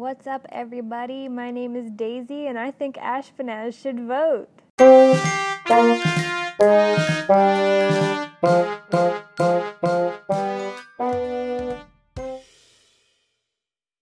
What's up, everybody? My name is Daisy, and I think ashfinaz should vote.